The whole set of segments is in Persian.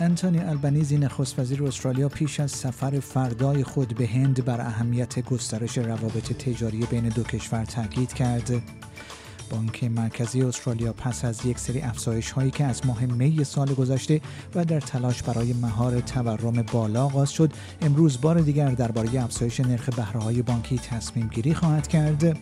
انتونی البنیزی نخست وزیر استرالیا پیش از سفر فردای خود به هند بر اهمیت گسترش روابط تجاری بین دو کشور تاکید کرد. بانک مرکزی استرالیا پس از یک سری افزایش هایی که از ماه می سال گذشته و در تلاش برای مهار تورم بالا آغاز شد امروز بار دیگر درباره افزایش نرخ بهره های بانکی تصمیم گیری خواهد کرد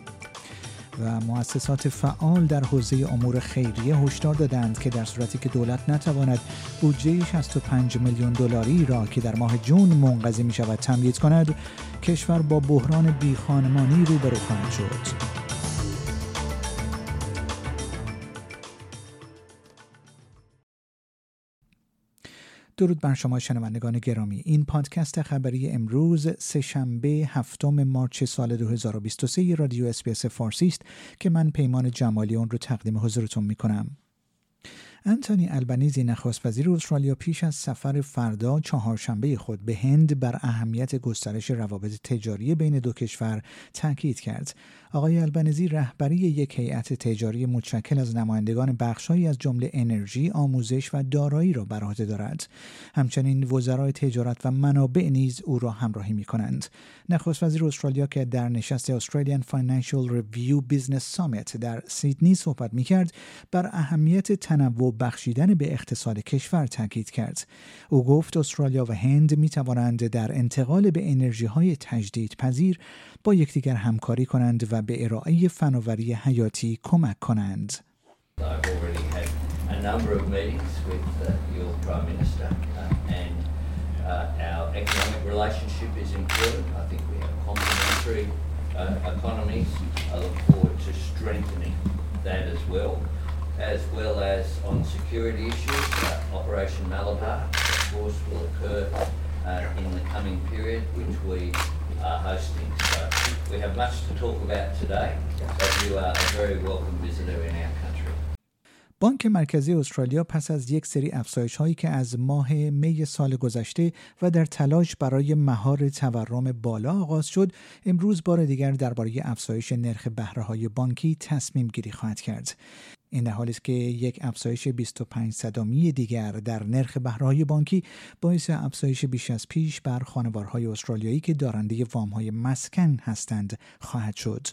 و مؤسسات فعال در حوزه امور خیریه هشدار دادند که در صورتی که دولت نتواند بودجه 65 میلیون دلاری را که در ماه جون منقضی می شود تمدید کند کشور با بحران بیخانمانی روبرو خواهد شد. درود بر شما شنوندگان گرامی. این پادکست خبری امروز سه‌شنبه هفتم March سال 2023 رادیو SBS فارسی است که من پیمان جمالی اون رو تقدیم حضورتون می کنم آنتونی آلبانیزی نخست وزیر استرالیا پیش از سفر فردا چهارشنبه خود به هند بر اهمیت گسترش روابط تجاری بین دو کشور تاکید کرد آقای آلبانیزی رهبری یک هیئت تجاری متشکل از نمایندگان بخشهایی از جمله انرژی، آموزش و دارایی را بر عهده دارد. همچنین وزرای تجارت و منابع نیز او را همراهی می کنند. نخست وزیر استرالیا که در نشست Australian Financial Review Business Summit در سیدنی صحبت می کرد بر اهمیت تنوع بخشیدن به اقتصاد کشور تاکید کرد او گفت استرالیا و هند می توانند در انتقال به انرژی های تجدید پذیر با یکدیگر همکاری کنند و به ارائه فناوری حیاتی کمک کنند Uh, economies. I look forward to strengthening that as well. As well as on security issues. Uh, Operation Malabar, of course, will occur uh, in the coming period, which we are hosting. So we have much to talk about today, but you are a very welcome visitor in our country. بانک مرکزی استرالیا پس از یک سری افزایش هایی که از ماه می سال گذشته و در تلاش برای مهار تورم بالا آغاز شد امروز بار دیگر درباره افزایش نرخ بهره های بانکی تصمیم گیری خواهد کرد این در حالی است که یک افزایش 25 صدامی دیگر در نرخ بهرهای بانکی باعث افزایش بیش از پیش بر خانوارهای استرالیایی که دارنده وامهای مسکن هستند خواهد شد.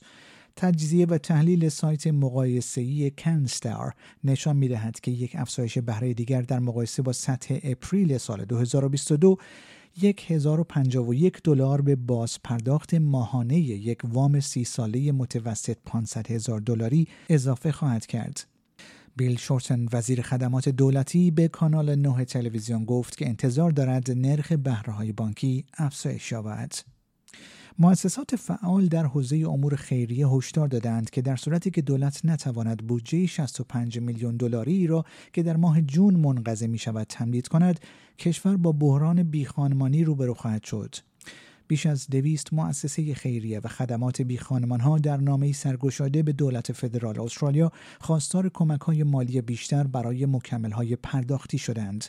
تجزیه و تحلیل سایت مقایسه‌ای کنستار نشان می‌دهد که یک افزایش بهره دیگر در مقایسه با سطح اپریل سال 2022 1051 دلار به باز پرداخت ماهانه یک وام سی ساله متوسط 500 هزار دلاری اضافه خواهد کرد. بیل شورتن وزیر خدمات دولتی به کانال 9 تلویزیون گفت که انتظار دارد نرخ بهره بانکی افزایش یابد. مؤسسات فعال در حوزه امور خیریه هشدار دادند که در صورتی که دولت نتواند بودجه 65 میلیون دلاری را که در ماه جون منقضی می شود تمدید کند کشور با بحران بیخانمانی روبرو خواهد شد. بیش از دویست مؤسسه خیریه و خدمات بیخانمان ها در نامه سرگشاده به دولت فدرال استرالیا خواستار کمک های مالی بیشتر برای مکمل های پرداختی شدند.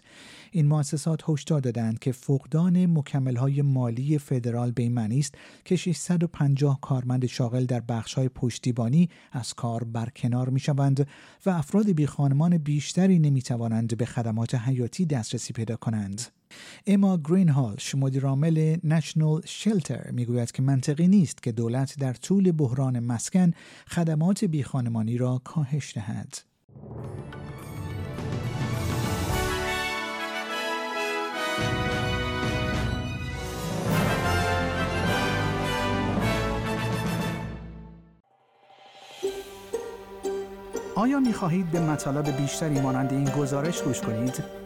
این مؤسسات هشدار دادند که فقدان مکمل های مالی فدرال به معنی است که 650 کارمند شاغل در بخش های پشتیبانی از کار برکنار می شوند و افراد بیخانمان بیشتری نمی توانند به خدمات حیاتی دسترسی پیدا کنند. اما گرین هالش مدیرعامل نشنال شلتر می‌گوید که منطقی نیست که دولت در طول بحران مسکن خدمات بیخانمانی را کاهش دهد. آیا می خواهید به مطالب بیشتری مانند این گزارش گوش کنید؟